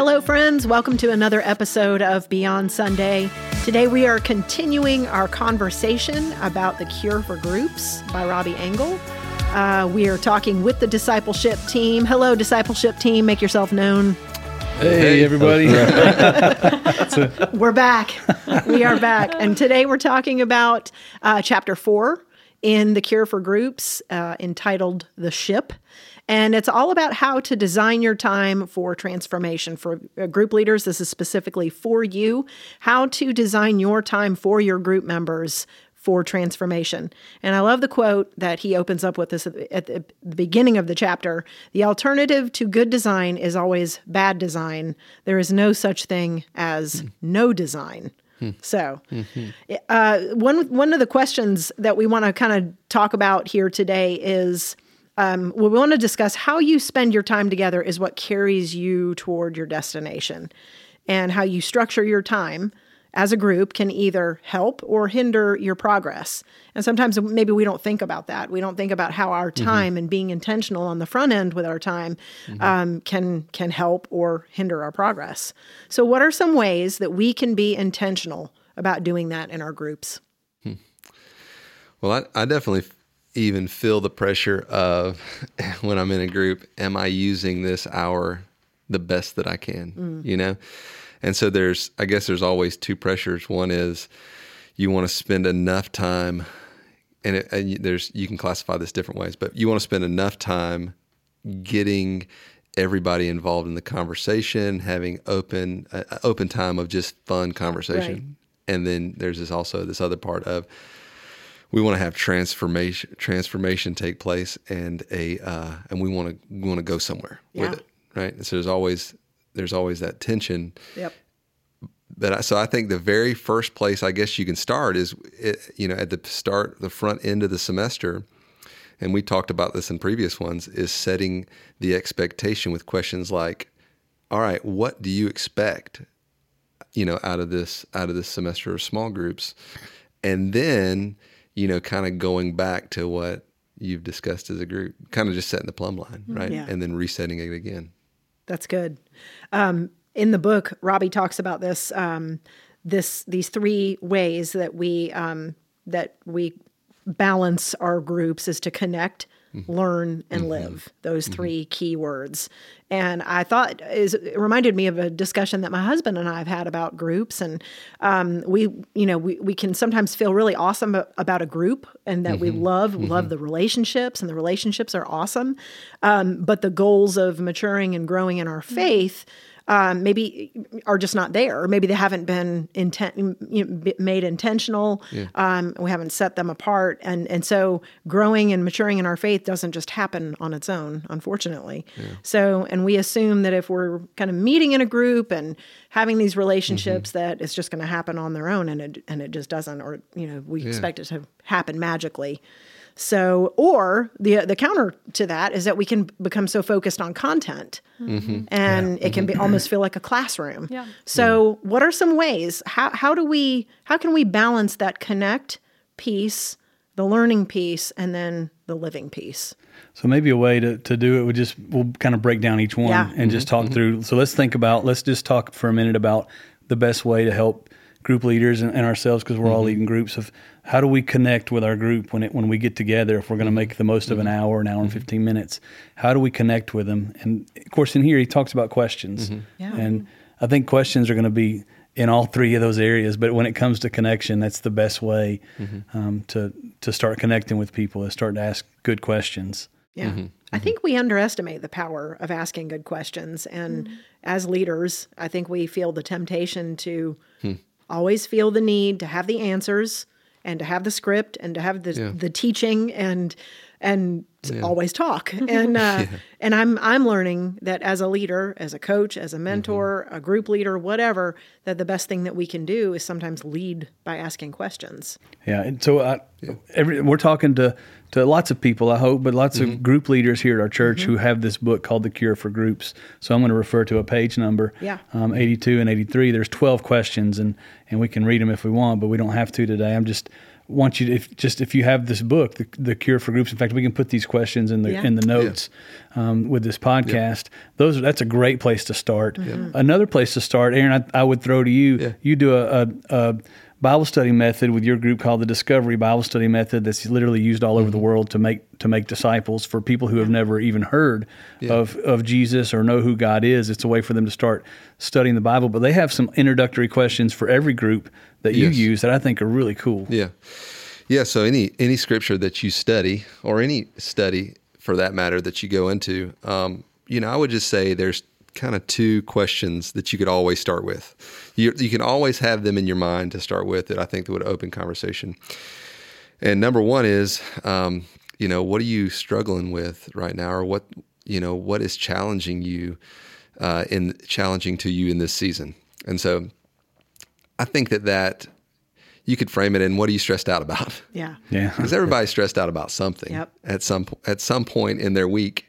Hello, friends. Welcome to another episode of Beyond Sunday. Today, we are continuing our conversation about the cure for groups by Robbie Engel. Uh, we are talking with the discipleship team. Hello, discipleship team. Make yourself known. Hey, everybody. We're back. We are back. And today we're talking about uh, chapter four in The Cure for Groups uh, entitled The Ship. And it's all about how to design your time for transformation. For uh, group leaders, this is specifically for you, how to design your time for your group members for transformation. And I love the quote that he opens up with this at the beginning of the chapter. The alternative to good design is always bad design. There is no such thing as mm. no design. Hmm. So, mm-hmm. uh, one one of the questions that we want to kind of talk about here today is um, we want to discuss how you spend your time together is what carries you toward your destination, and how you structure your time as a group can either help or hinder your progress. And sometimes maybe we don't think about that. We don't think about how our mm-hmm. time mm-hmm. and being intentional on the front end with our time mm-hmm. um, can can help or hinder our progress. So, what are some ways that we can be intentional about doing that in our groups? Hmm. Well, I, I definitely even feel the pressure of when I'm in a group. Am I using this hour the best that I can? Mm. You know and so there's, I guess there's always two pressures. One is you want to spend enough time, and, it, and there's you can classify this different ways, but you want to spend enough time getting everybody involved in the conversation, having open uh, open time of just fun conversation, right. and then there's this also this other part of we want to have transformation transformation take place and a uh, and we want to we want to go somewhere yeah. with it right and so there's always there's always that tension. Yep. But I, so I think the very first place I guess you can start is, it, you know, at the start, the front end of the semester, and we talked about this in previous ones, is setting the expectation with questions like, "All right, what do you expect?" You know, out of this out of this semester of small groups, and then you know, kind of going back to what you've discussed as a group, kind of just setting the plumb line, right, yeah. and then resetting it again. That's good. Um, in the book, Robbie talks about this um, this these three ways that we um, that we balance our groups is to connect, mm-hmm. learn, and mm-hmm. live. Those mm-hmm. 3 key words. And I thought is it reminded me of a discussion that my husband and I have had about groups. And um, we, you know, we, we can sometimes feel really awesome about a group and that we mm-hmm. love we love mm-hmm. the relationships and the relationships are awesome. Um, but the goals of maturing and growing in our faith um, maybe are just not there, or maybe they haven't been intent you know, made intentional. Yeah. Um, we haven't set them apart, and and so growing and maturing in our faith doesn't just happen on its own, unfortunately. Yeah. So, and we assume that if we're kind of meeting in a group and having these relationships, mm-hmm. that it's just going to happen on their own, and it and it just doesn't, or you know, we yeah. expect it to happen magically. So, or the the counter to that is that we can become so focused on content, mm-hmm. and yeah. it can be mm-hmm. almost feel like a classroom. Yeah. So, yeah. what are some ways? How how do we how can we balance that connect piece, the learning piece, and then the living piece? So maybe a way to, to do it would just we'll kind of break down each one yeah. and mm-hmm. just talk mm-hmm. through. So let's think about let's just talk for a minute about the best way to help group leaders and, and ourselves because we're mm-hmm. all leading groups of how do we connect with our group when it when we get together if we're going to make the most of an mm-hmm. hour an hour and mm-hmm. 15 minutes how do we connect with them and of course in here he talks about questions mm-hmm. yeah. and i think questions are going to be in all three of those areas but when it comes to connection that's the best way mm-hmm. um, to to start connecting with people is start to ask good questions yeah mm-hmm. I think we underestimate the power of asking good questions. And as leaders, I think we feel the temptation to hmm always feel the need to have the answers and to have the script and to have the yeah. the teaching and and yeah. always talk and uh, yeah. and I'm I'm learning that as a leader, as a coach, as a mentor, mm-hmm. a group leader, whatever, that the best thing that we can do is sometimes lead by asking questions. Yeah, and so uh, every, we're talking to to lots of people, I hope, but lots mm-hmm. of group leaders here at our church mm-hmm. who have this book called The Cure for Groups. So I'm going to refer to a page number, yeah. um, 82 and 83. There's 12 questions, and and we can read them if we want, but we don't have to today. I'm just want you to if, just if you have this book, the, the Cure for Groups. In fact, we can put these questions in the Yeah. in the notes um, with this podcast. Those are, that's a great place to start. Another place to start, Aaron, I, I would throw to you. Yeah. You do a, a, a Bible study method with your group called the Discovery Bible Study Method. That's literally used all over the world to make to make disciples for people who have never even heard of of Jesus or know who God is. It's a way for them to start studying the Bible. But they have some introductory questions for every group that you Yes. use that I think are really cool. Yeah. Yeah. So any any scripture that you study, or any study for that matter that you go into, um, you know, I would just say there's kind of two questions that you could always start with. You you can always have them in your mind to start with that I think that would open conversation. And number one is, um, you know, what are you struggling with right now, or what you know, what is challenging you uh, in challenging to you in this season? And so, I think that that you could frame it in what are you stressed out about? Yeah. Yeah. Because everybody's stressed out about something Yep. at some at some point in their week,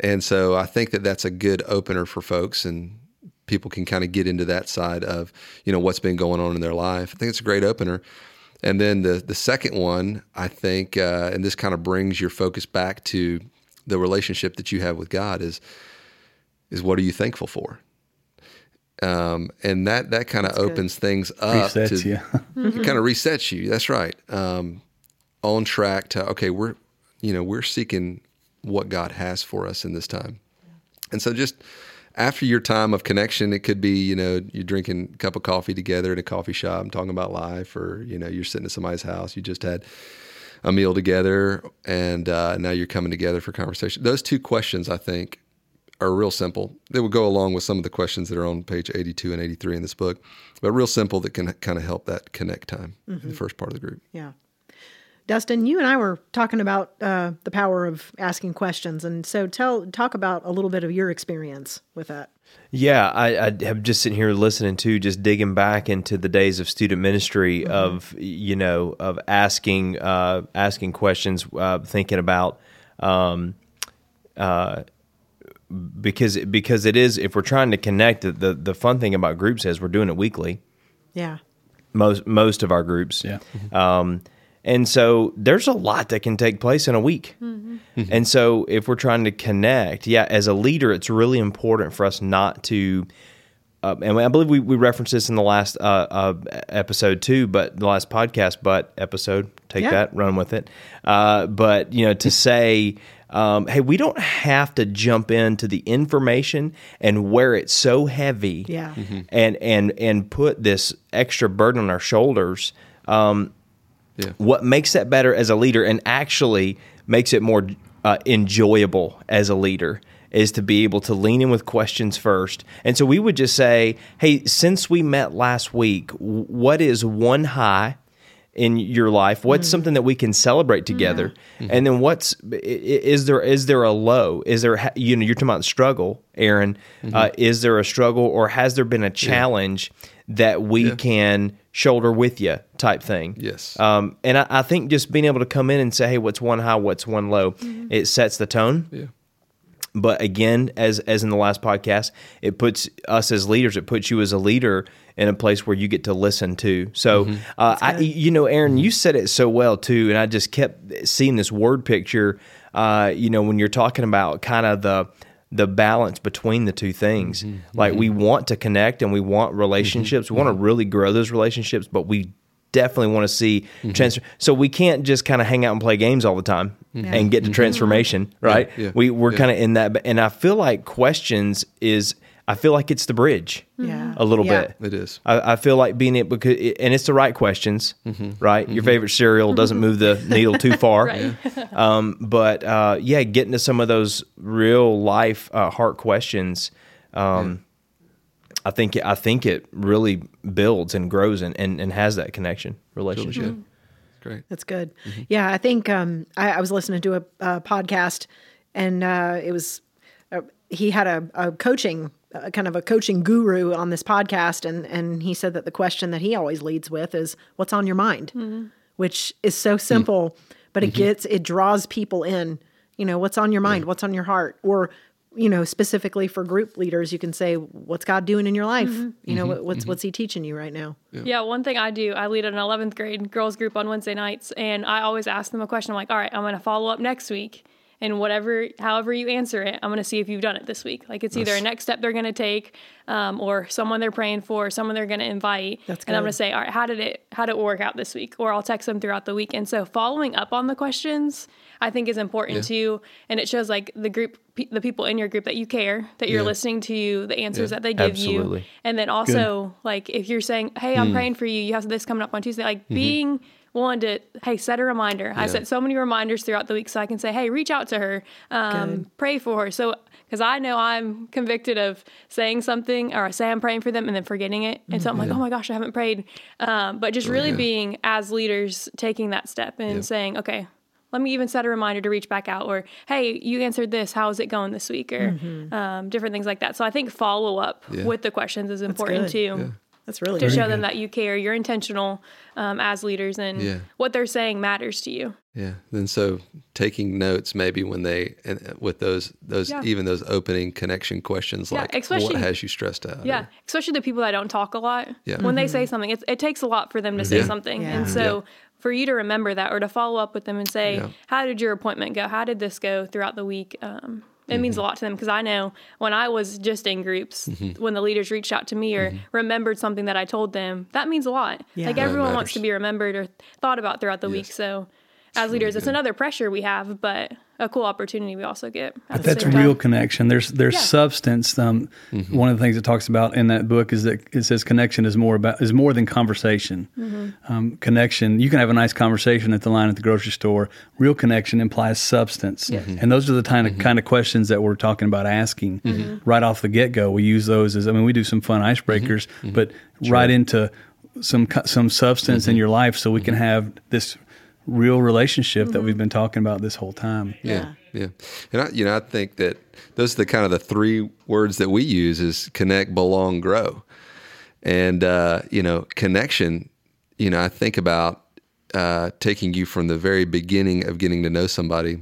and so I think that that's a good opener for folks, and people can kind of get into that side of you know what's been going on in their life. I think it's a great opener. And then the the second one, I think, uh, and this kind of brings your focus back to the relationship that you have with God is is what are you thankful for? Um, and that that kind of good. opens things up Resets to you. it kind of resets you. That's right. Um, on track to okay, we're you know we're seeking what God has for us in this time, and so just after your time of connection, it could be you know you're drinking a cup of coffee together at a coffee shop and talking about life, or you know you're sitting at somebody's house, you just had a meal together, and uh, now you're coming together for conversation. Those two questions, I think, are real simple. They would go along with some of the questions that are on page 82 and 83 in this book, but real simple that can kind of help that connect time in the first part of the group. Yeah. Dustin, you and I were talking about uh, the power of asking questions, and so tell talk about a little bit of your experience with that. Yeah, I, I have just sitting here listening to just digging back into the days of student ministry of you know of asking uh, asking questions, uh, thinking about um, uh, because because it is if we're trying to connect the the, the fun thing about groups is we're doing it weekly Yeah. most most of our groups. Yeah. Um, and so there's a lot that can take place in a week. And so if we're trying to connect, yeah, as a leader, it's really important for us not to. Uh, and I believe we, we referenced this in the last uh, uh, episode too, but the last podcast, but episode, take Yeah. that, run with it. Uh, but you know, to say, um, hey, we don't have to jump into the information and wear it so heavy, Yeah. and and and put this extra burden on our shoulders. Um, Yeah. what makes that better as a leader and actually makes it more uh, enjoyable as a leader is to be able to lean in with questions first. And so we would just say, hey, since we met last week, what is one high in your life? What's mm-hmm. something that we can celebrate mm-hmm. together? Mm-hmm. And then what's i- i- is there is there a low? Is there you know you're talking about struggle, Aaron? Uh, is there a struggle or has there been a challenge that we can shoulder with you type thing? Yes. Um, and I, I think just being able to come in and say, hey, what's one high, what's one low, it sets the tone. Yeah. But again, as as in the last podcast, it puts us as leaders, it puts you as a leader in a place where you get to listen to. So, Mm-hmm. uh, I, you know, Aaron, you said it so well too, and I just kept seeing this word picture. Uh, you know, when you're talking about kind of the the balance between the two things, Mm-hmm. like we want to connect and we want relationships, we want to really grow those relationships, but we definitely want to see Mm-hmm. transfer. So we can't just kind of hang out and play games all the time and get to transformation, right? Mm-hmm. yeah, We we're yeah. kind of in that, and I feel like questions is. I feel like it's the bridge, Yeah. a little Yeah. bit. It is. I, I feel like being it because, it, and it's the right questions, Mm-hmm. right? Your favorite cereal doesn't move the needle too far, um, but uh, yeah, getting to some of those real life uh, heart questions. Um, I think I think it really builds and grows and, and, and has that connection relationship. Good. Great. That's good. Yeah, I think um, I, I was listening to a, a podcast, and uh, it was uh, he had a, a coaching uh, kind of a coaching guru on this podcast, and and he said that the question that he always leads with is, "What's on your mind?" Mm-hmm. Which is so simple, mm-hmm. but it mm-hmm. gets it draws people in. You know, what's on your mind? What's on your heart? Or you know, specifically for group leaders, you can say, "What's God doing in your life? You know, what, what's what's He teaching you right now?" Yeah, one thing I do, I lead an 11th grade girls group on Wednesday nights, and I always ask them a question. I'm like, all right, I'm going to follow up next week. And whatever, however you answer it, I'm going to see if you've done it this week. Like it's either a next step they're going to take, um, or someone they're praying for, someone they're going to invite. That's good. And I'm going to say, all right, how did it, how did it work out this week? Or I'll text them throughout the week. And so following up on the questions, I think is important too. And it shows like the group, the people in your group that you care, that you're Yeah. listening to the answers that they give Absolutely. you. And then also, like, if you're saying, "Hey, I'm praying for you. You have this coming up on Tuesday," like being willing to, hey, set a reminder. I set so many reminders throughout the week so I can say, "Hey, reach out to her, um, pray for her." So, because I know I'm convicted of saying something or I say I'm praying for them and then forgetting it, and so I'm like, "Oh my gosh, I haven't prayed." Um, but just really yeah. being as leaders taking that step and saying, "Okay." Let me even set a reminder to reach back out, or hey, you answered this. How is it going this week, or um, different things like that. So I think follow up Yeah. with the questions is important too That's really to good. show them that you care, you're intentional um, as leaders, and Yeah. what they're saying matters to you. Yeah. Then so taking notes maybe when they and uh, with those those Yeah. even those opening connection questions Yeah, like especially- what has you stressed out? Yeah, Or- especially the people that don't talk a lot. Yeah. When they say something, it, it takes a lot for them to say Yeah. something, Yeah. and so for you to remember that or to follow up with them and say, Yeah. "How did your appointment go? How did this go throughout the week?" Um, it means a mm-hmm. lot to them because I know when I was just in groups, mm-hmm. when the leaders reached out to me or mm-hmm. remembered something that I told them, that means a lot. Yeah. Like everyone wants to be remembered or thought about throughout the week. So, as leaders, it's another pressure we have, but a cool opportunity we also get. at the That's same real time. connection. There's there's Yeah. substance. Um, mm-hmm. One of the things it talks about in that book is that it says connection is more about is more than conversation. Mm-hmm. Um, connection. You can have a nice conversation at the line at the grocery store. Real connection implies substance, mm-hmm. and those are the kind of kind of questions that we're talking about asking right off the get go. We use those as I mean we do some fun icebreakers, but right into some some substance in your life, so we can have this real relationship that we've been talking about this whole time. Yeah, yeah, and I, you know, I think that those are the kind of the three words that we use is connect, belong, grow, and uh, you know, connection. You know, I think about uh, taking you from the very beginning of getting to know somebody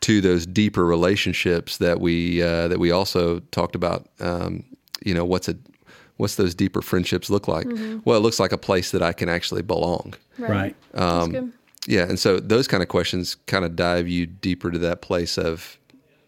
to those deeper relationships that we uh, that we also talked about. Um, you know, what's a what's those deeper friendships look like? Well, it looks like a place that I can actually belong. Right. That's good. Yeah, and so those kind of questions kind of dive you deeper to that place of,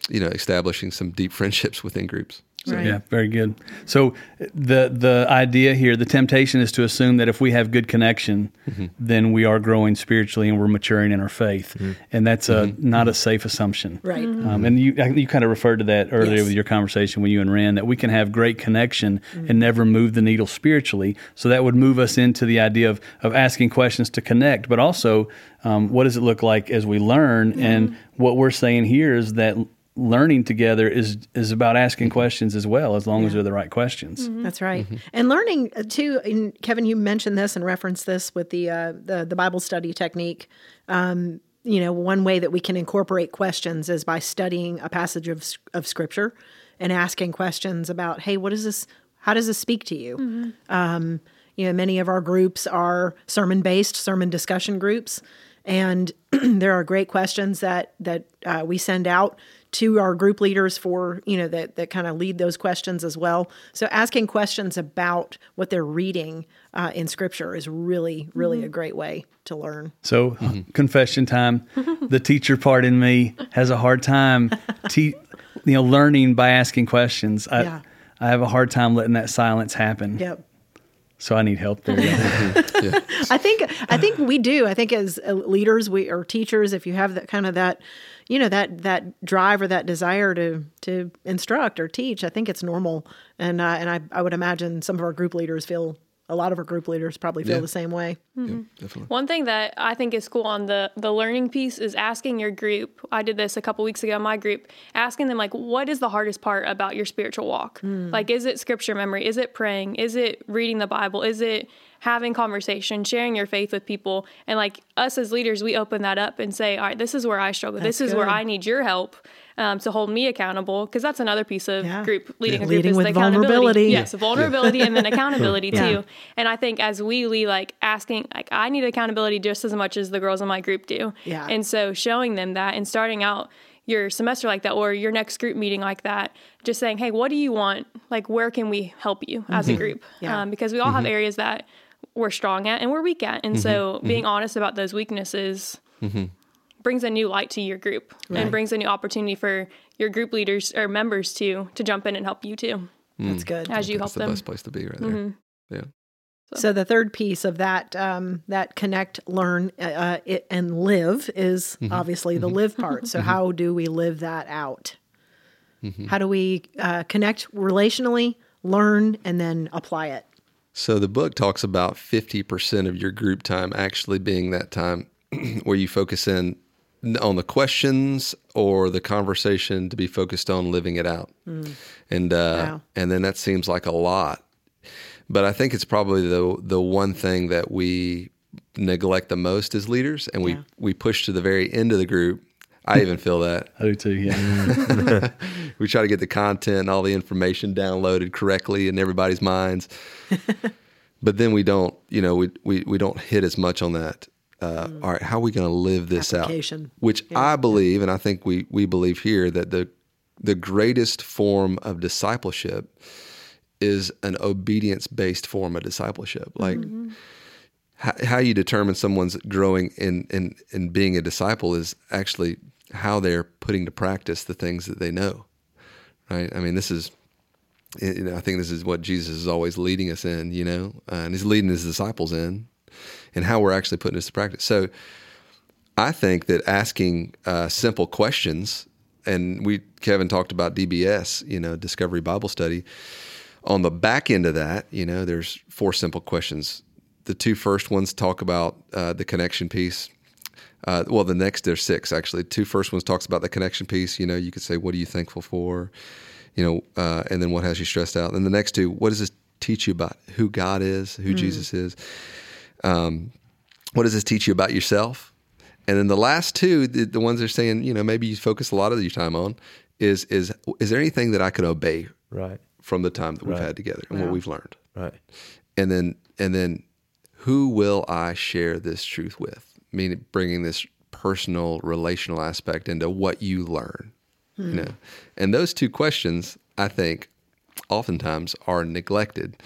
you know, establishing some deep friendships within groups. Right. Yeah, very good. So the the idea here, the temptation is to assume that if we have good connection, mm-hmm. then we are growing spiritually and we're maturing in our faith, mm-hmm. and that's a mm-hmm. not a safe assumption. Right. Um, and you you kind of referred to that earlier Yes. with your conversation with you and Ren that we can have great connection and never move the needle spiritually. So that would move us into the idea of of asking questions to connect, but also um, what does it look like as we learn? And what we're saying here is that learning together is is about asking questions as well, as long as they're the right questions. That's right. And learning uh, too. And Kevin, you mentioned this and referenced this with the uh, the, the Bible study technique. Um, you know, one way that we can incorporate questions is by studying a passage of of Scripture and asking questions about, hey, what is this? How does this speak to you? Um, you know, many of our groups are sermon based, sermon discussion groups, and there are great questions that that uh, we send out to our group leaders for you know that that kind of lead those questions as well. So asking questions about what they're reading uh, in Scripture is really really a great way to learn. So, confession time. the teacher part in me has a hard time, te- you know, learning by asking questions. I, Yeah. I have a hard time letting that silence happen. Yep. So I need help there. I think I think we do. I think as uh, leaders, we or teachers, if you have that kind of that, you know, that that drive or that desire to to instruct or teach, I think it's normal. And uh, and I I would imagine some of our group leaders feel a lot of our group leaders probably feel Yeah. the same way. Mm-hmm. Yeah, definitely. One thing that I think is cool on the the learning piece is asking your group. I did this a couple weeks ago in my group, asking them like, what is the hardest part about your spiritual walk? Mm. Like, is it scripture memory? Is it praying? Is it reading the Bible? Is it having conversation, sharing your faith with people? And like us as leaders, we open that up and say, all right, this is where I struggle. this is where. I need your help. Um, to hold me accountable, because that's another piece of Yeah. group leading a group Leading is with the accountability. vulnerability. Yes, vulnerability and then accountability Yeah. too. And I think as we lead, like asking, like I need accountability just as much as the girls in my group do. Yeah. And so showing them that and starting out, your semester like that or your next group meeting like that just saying hey what do you want like where can we help you as a mm-hmm. group Yeah. um, because we all have mm-hmm. areas that we're strong at and we're weak at and so mm-hmm. being honest about those weaknesses brings a new light to your group and brings a new opportunity for your group leaders or members to to jump in and help you too That's good. as you help That's the them best place to be right there. Yeah. So the third piece of that um, that connect, learn, uh, uh, it, and live is obviously the live part. So how do we live that out? How do we uh, connect relationally, learn, and then apply it? So the book talks about 50% of your group time actually being that time where you focus in on the questions or the conversation to be focused on living it out. And uh, Wow. and then that seems like a lot. But I think it's probably the the one thing that we neglect the most as leaders and we Yeah. we push to the very end of the group. I even feel that. I do too. Yeah. we try to get the content and all the information downloaded correctly in everybody's minds. but then we don't, you know, we, we, we don't hit as much on that. Uh, All right, how are we going to live this out? Which I believe, and I think we, we believe here, that the, the greatest form of discipleship is an obedience based form of discipleship. Like, how, how you determine someone's growing in, in, in being a disciple is actually how they're putting to practice the things that they know. Right? I mean, this is, you know, I think this is what Jesus is always leading us in, you know, uh, and he's leading his disciples in and how we're actually putting this to practice. So I think that asking uh, simple questions, and we, Kevin talked about DBS, you know, Discovery Bible Study. On the back end of that, you know, there's four simple questions. The two first ones talk about uh, the connection piece. Uh, well, the next there's six actually. Two first ones talks about the connection piece. You know, you could say, "What are you thankful for?" You know, uh, and then what has you stressed out. And the next two, what does this teach you about who God is, who Jesus is? Um, what does this teach you about yourself? And then the last two, the, the ones they're saying, you know, maybe you focus a lot of your time on, is is is there anything that I can obey Right. from the time that we've Right. had together and what we've learned? Right. and then and then who will I share this truth with? Meaning bringing this personal relational aspect into what you learn, you know. And those two questions, I think, oftentimes are neglected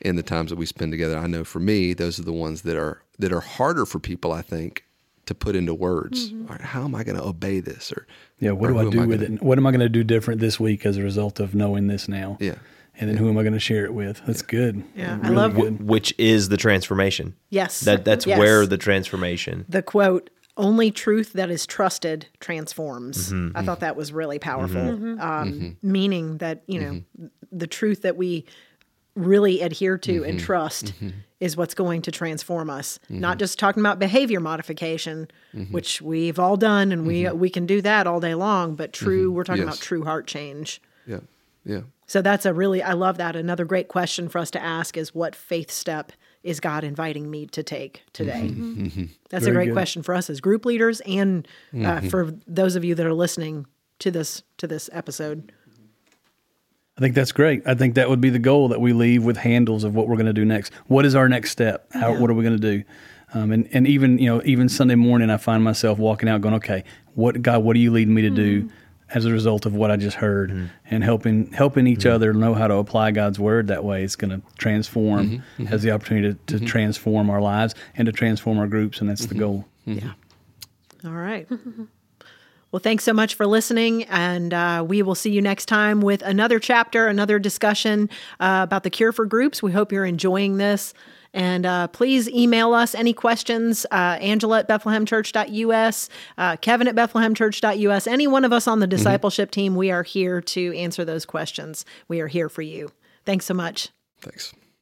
in the times that we spend together. I know for me, those are the ones that are that are harder for people. I think to put into words. Mm-hmm. All right, how am I going to obey this? Or Yeah, what or do I who am do with gonna- it? What am I going to do different this week as a result of knowing this now? Yeah. And then who am I going to share it with? That's good. Yeah, I love- good. Which is the transformation. Yes. That that's Yes. where the transformation. the quote only truth that is trusted transforms mm-hmm. i thought that was really powerful mm-hmm. Um, meaning that you know the truth that we really adhere to and mm-hmm. trust mm-hmm. is what's going to transform us. Mm-hmm. Not just talking about behavior modification which we've all done and we we can do that all day long but true we're talking Yes. about true heart change. Yeah, yeah. so that's a really I love that. Another great question for us to ask is what faith step is God inviting me to take today? That's a great good. question for us as group leaders and uh, for those of you that are listening to this to this episode. I think that's great. I think that would be the goal that we leave with handles of what we're going to do next. What is our next step? How, What are we going to do? Um, and and even you know even Sunday morning, I find myself walking out going, okay, what God, what are you leading me to do mm-hmm. as a result of what I just heard, mm-hmm. and helping helping each mm-hmm. other know how to apply God's word that way. It's going to transform, has the opportunity to, to transform our lives and to transform our groups, and that's the goal. Yeah. All right. Well, thanks so much for listening, and uh, we will see you next time with another chapter, another discussion uh, about the cure for groups. We hope you're enjoying this. And uh, please email us any questions, uh, Angela at BethlehemChurch.us, uh, Kevin at BethlehemChurch.us, any one of us on the discipleship team. We are here to answer those questions. We are here for you. Thanks so much. Thanks.